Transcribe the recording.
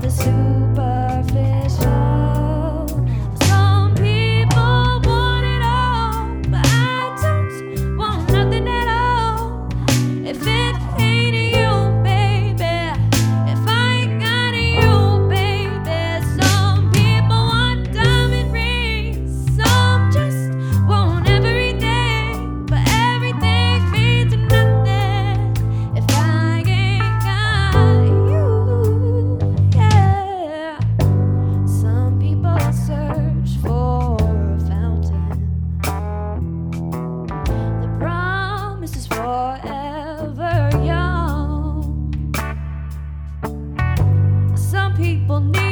the superficial. people need.